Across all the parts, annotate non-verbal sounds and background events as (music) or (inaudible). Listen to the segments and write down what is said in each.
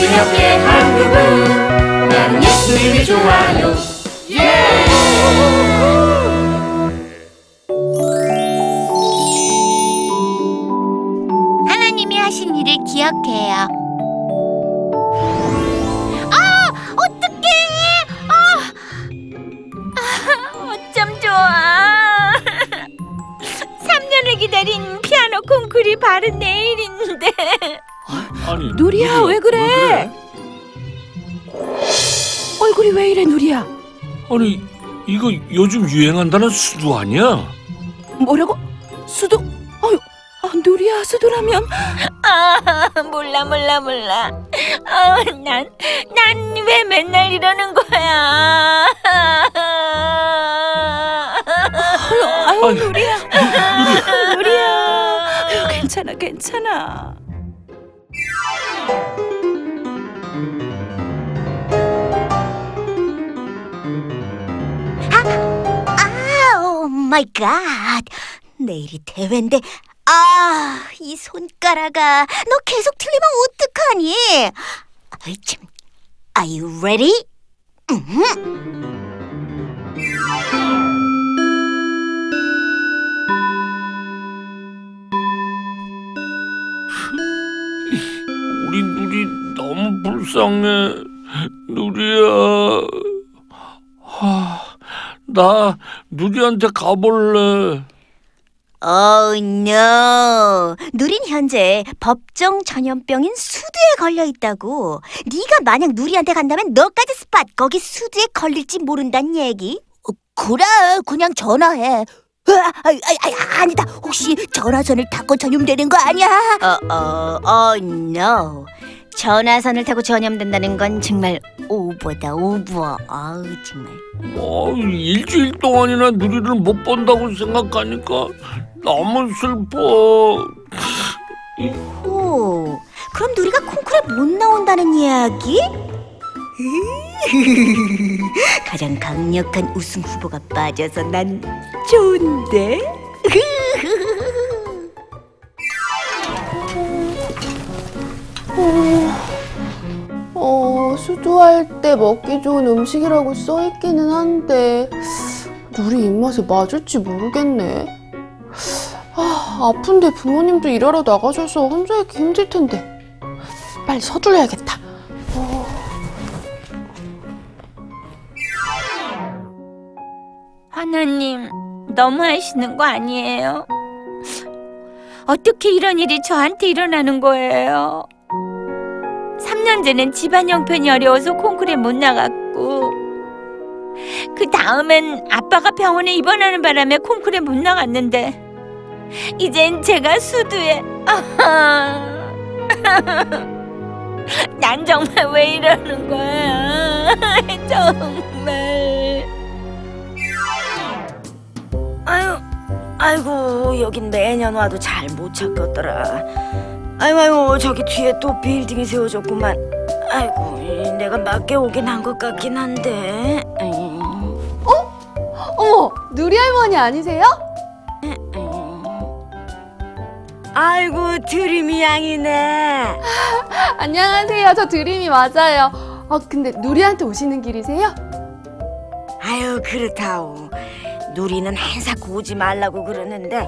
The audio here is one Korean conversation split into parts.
기억해 한국은 나는 예수님이 좋아요 하나님이 하신 일을 기억해요. 아, 어떡해! 아, 아, 어쩜 좋아. (laughs) 3년을 기다린 피아노 콩쿠르 바로 내일 아니 이거 요즘 유행한다는 수두 아니야? 뭐라고? 수도? 아유, 아, 누리야 수도라면 아, 몰라, 몰라, 몰라. 아, 난, 난 왜 맨날 이러는 거야? 아유, 아유 아니, 누리야 누리야 아유, 괜찮아 괜찮아 아, My God. 내일이 대회인데 아, 이 손가락아. 너 계속 틀리면 어떡하니? 아이 참. Are you ready? 우리 누리 너무 불쌍해 누리야 하, 나 누리한테 가볼래 Oh no. 누린 현재 법정 전염병인 수두에 걸려 있다고. 네가 만약 누리한테 간다면 너까지 스팟 거기 수두에 걸릴지 모른단 얘기. 그래, 그냥 전화해. 아, 아, 아, 니다 혹시 전화선을 타고 전염되는 거 아니야? 어, 어, 어, no. 전화선을 타고 전염된다는 건 정말 오버다 오버. 아우 정말. 어, 일주일 동안이나 누리를 못 본다고 생각하니까 너무 슬퍼 오, 그럼 누리가 콩쿠르에 못 나온다는 이야기? (laughs) 가장 강력한 우승 후보가 빠져서 난 좋은데? (laughs) 어, 수두할 때 먹기 좋은 음식이라고 써있기는 한데 누리 입맛에 맞을지 모르겠네. 아, 아픈데 부모님도 일하러 나가셔서 혼자 있기 힘들 텐데. 빨리 서둘러야겠다. 하나님, 너무 하시는 거 아니에요? 어떻게 이런 일이 저한테 일어나는 거예요? 3년 전엔 집안 형편이 어려워서 콩쿠르에 못 나갔고 그 다음엔 아빠가 병원에 입원하는 바람에 콩쿠르에 못 나갔는데 이젠 제가 수두에. (laughs) 난 정말 왜 이러는 거야 (laughs) 정말 아유, 아이고 여긴 매년 와도 잘 못 찾겠더라. 아이고 아이고 저기 뒤에 또 빌딩이 세워졌구만. 아이고 이, 내가 맞게 오긴 한 것 같긴 한데. 음, 어머, 누리 할머니 아니세요? 음. 아이고 드림이 양이네. (laughs) 안녕하세요. 저 드림이 맞아요. 아, 근데 누리한테 오시는 길이세요? 아유 그렇다오. 누리는 한사코 오지 말라고 그러는데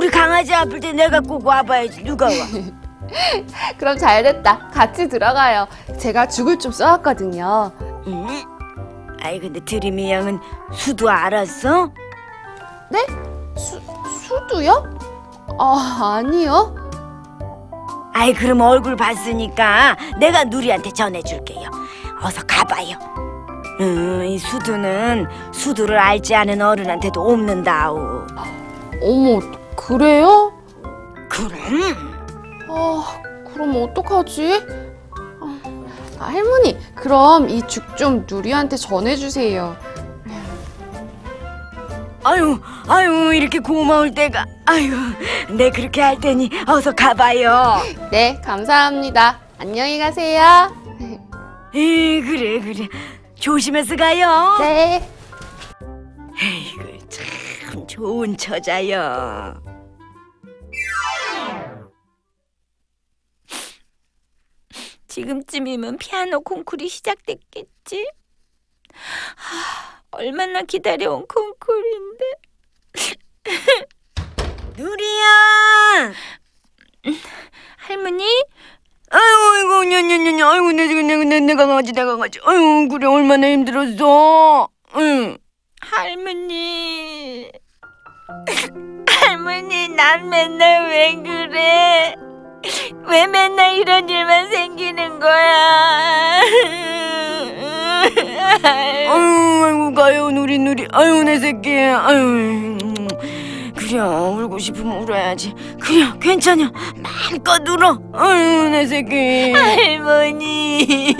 우리 강아지 아플 때 내가 꼭 와봐야지 누가 와. (laughs) 그럼 잘 됐다. 같이 들어가요. 제가 죽을 좀 써왔거든요. 응? 아이 근데 드림이 양은 수도 알았어? 네? 수, 수두요? 아, 아니요. 아이 그럼 얼굴 봤으니까 내가 누리한테 전해줄게요. 어서 가봐요. 음, 이 수두는 수두를 알지 않은 어른한테도 없는다오. 어머, 그래요? 그럼 아, 그럼 어떡하지? 아, 아, 할머니, 그럼 이 죽 좀 누리한테 전해주세요. 아유 아유 이렇게 고마울 때가 아유 내 그렇게 할 테니 어서 가봐요. 네, 감사합니다. 안녕히 가세요. 에 그래 그래 조심해서 가요. 네. 에이구 참 좋은 처자요. 지금쯤이면 피아노 콩쿨이 시작됐겠지? 하, 얼마나 기다려온 콩쿨인데. (laughs) 누리야! 할머니? 아이고, 이거, 냐냐냐냐, 아이고, 내, 내, 내, 내, 내 강아지, 내 강아지. 아이고, 그래, 얼마나 힘들었어. 응. 할머니. (laughs) 할머니, 난 맨날 왜 그래? 왜 맨날 이런 일만 생기는 거야? 아유, 아이고, 가요, 누리, 누리. 아유, 내 새끼. 아유. 그래, 울고 싶으면 울어야지. 그래, 괜찮아. 마음껏 울어. 아유, 내 새끼. 할머니.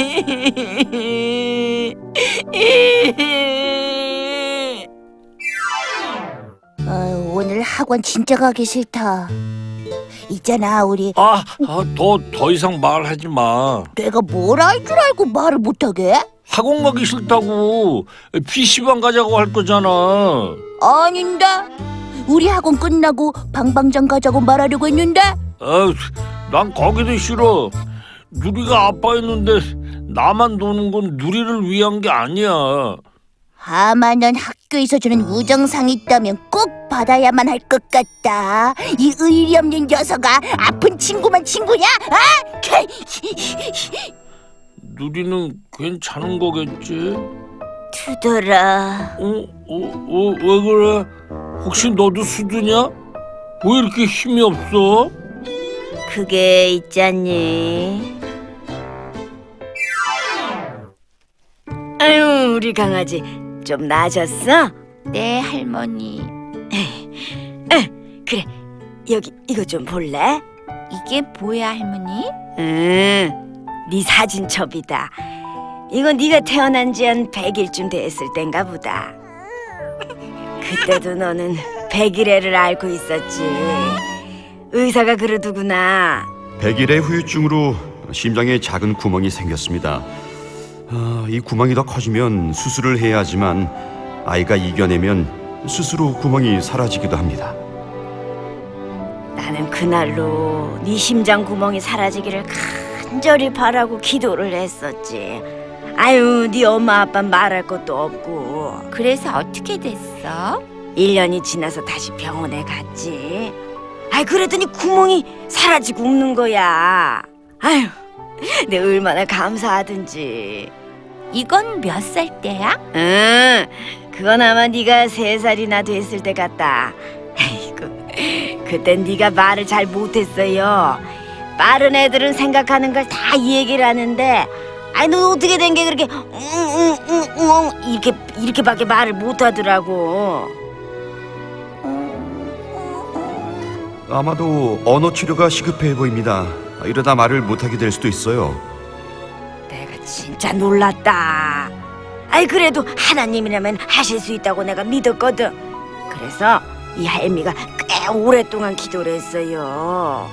아유, 오늘 학원 진짜 가기 싫다. 있잖아, 우리. 아, 아, 더, 더 이상 말하지 마. 내가 뭘할줄 알고 말을 못하게? 학원 가기 싫다고. PC방 가자고 할 거잖아. 아닌데. 우리 학원 끝나고 방방장 가자고 말하려고 했는데. 아, 난 거기도 싫어. 누리가 아빠였는데 나만 노는 건 누리를 위한 게 아니야. 아마 넌 학교에서 주는 우정상 있다면 꼭 받아야만 할 것 같다. 이 의리 없는 녀석아, 아픈 친구만 친구냐? 아? (laughs) 누리는 괜찮은 거겠지? 투더라. 어, 어, 어, 왜 그래? 혹시 너도 수두냐? 왜 이렇게 힘이 없어? 그게 있잖니. 아유, 우리 강아지 좀 나아졌어? 네, 할머니. 그래, 여기 이거 좀 볼래? 이게 뭐야, 할머니? 응, 네 사진첩이다. 이거 네가 태어난 지 한 100일쯤 됐을 땐가 보다. 그때도 너는 백일애를 앓고 있었지. 의사가 그러더구나. 100일의 후유증으로 심장에 작은 구멍이 생겼습니다. 아, 이 구멍이 더 커지면 수술을 해야 하지만 아이가 이겨내면 스스로 구멍이 사라지기도 합니다. 나는 그날로 네 심장 구멍이 사라지기를 간절히 바라고 기도를 했었지. 아유, 네 엄마 아빠 말할 것도 없고. 그래서 어떻게 됐어? 1년이 지나서 다시 병원에 갔지. 아이 그러더니 구멍이 사라지고 없는 거야. 아유, 내 얼마나 감사하든지. 이건 몇 살 때야? 응, 그건 아마 네가 세 살이나 됐을 때 같다. 아이고, 그땐 네가 말을 잘 못했어요. 빠른 애들은 생각하는 걸 다 얘기를 하는데, 아이 너 어떻게 된 게 그렇게 응응응응 이렇게 이렇게밖에 말을 못하더라고. 아마도 언어 치료가 시급해 보입니다. 이러다 말을 못하게 될 수도 있어요. 내가 진짜 놀랐다. 아이 그래도 하나님이라면 하실 수 있다고 내가 믿었거든. 그래서 이 할미가 꽤 오랫동안 기도를 했어요.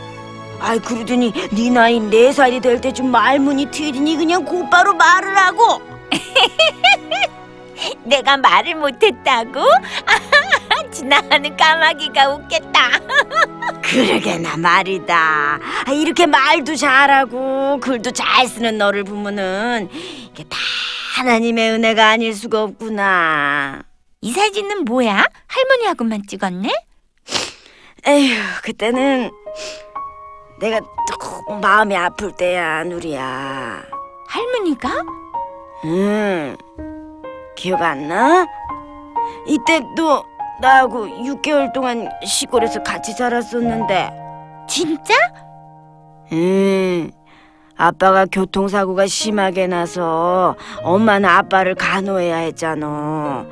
아이 그러더니 네 나이 네 살이 될 때쯤 말문이 트이더니 그냥 곧바로 말을 하고 (laughs) 내가 말을 못했다고? (laughs) 지나가는 까마귀가 웃겠다. (laughs) 그러게나 말이다. 아, 이렇게 말도 잘하고 글도 잘 쓰는 너를 보면은 이게 다 하나님의 은혜가 아닐 수가 없구나. 이 사진은 뭐야? 할머니하고만 찍었네? 에휴, 그때는 내가 너무 마음이 아플 때야, 누리야. 할머니가? 응. 기억 안 나? 이때 너 나하고 6개월 동안 시골에서 같이 살았었는데. 진짜? 응. 아빠가 교통사고가 심하게 나서 엄마는 아빠를 간호해야 했잖아.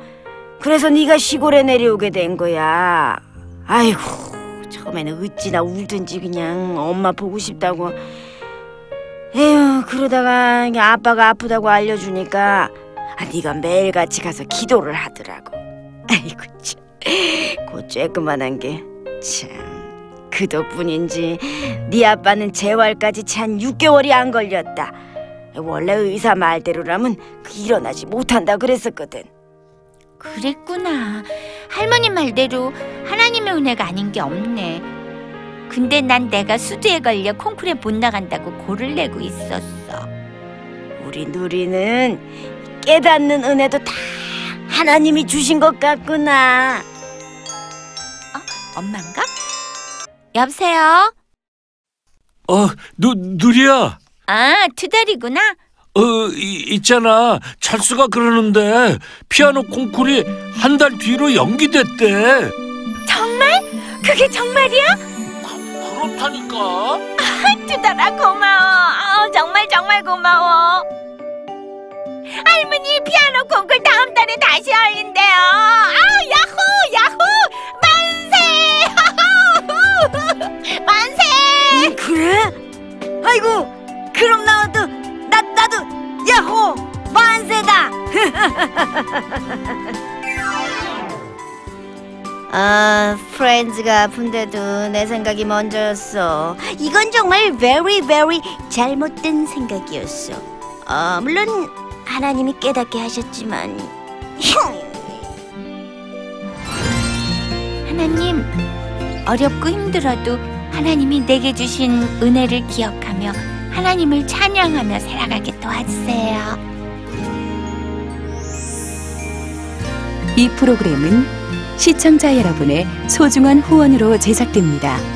그래서 네가 시골에 내려오게 된 거야. 아이고, 처음에는 어찌나 울든지 그냥 엄마 보고 싶다고. 에휴, 그러다가 아빠가 아프다고 알려주니까 아, 네가 매일같이 가서 기도를 하더라고. (laughs) 아이고 참, 그 쬐끄만한 게 참. 그 덕분인지 네 아빠는 재활까지 채한 6개월이 안 걸렸다. 원래 의사 말대로라면 그 일어나지 못한다 그랬었거든. 그랬구나. 할머니 말대로 하나님의 은혜가 아닌 게 없네. 근데 난 내가 수두에 걸려 콩쿠르에 못 나간다고 고를 내고 있었어. 우리 누리는 깨닫는 은혜도 다 하나님이 주신 것 같구나. 엄마인가? 여보세요? 어, 누, 누리야. 아, 투덜이구나. 어, 이, 있잖아. 찰수가 그러는데 피아노 콩쿠르이 한 달 뒤로 연기됐대. 정말? 그게 정말이야? 그렇다니까. 투덜아 고마워. 어, 정말 정말 고마워. 할머니 피아노 콩쿨 다음 달에 다시 열린대요. 아, 야호 야호 만세! 음, 그래? 아이고, 그럼 나도 나 나도 야호 만세다. (laughs) 아, 프렌즈가 아픈데도 내 생각이 먼저였어. 이건 정말 very very 잘못된 생각이었어. 어, 물론 하나님이 깨닫게 하셨지만. (laughs) 하나님, 어렵고 힘들어도 하나님이 내게 주신 은혜를 기억하며 하나님을 찬양하며 살아가게 도와주세요. 이 프로그램은 시청자 여러분의 소중한 후원으로 제작됩니다.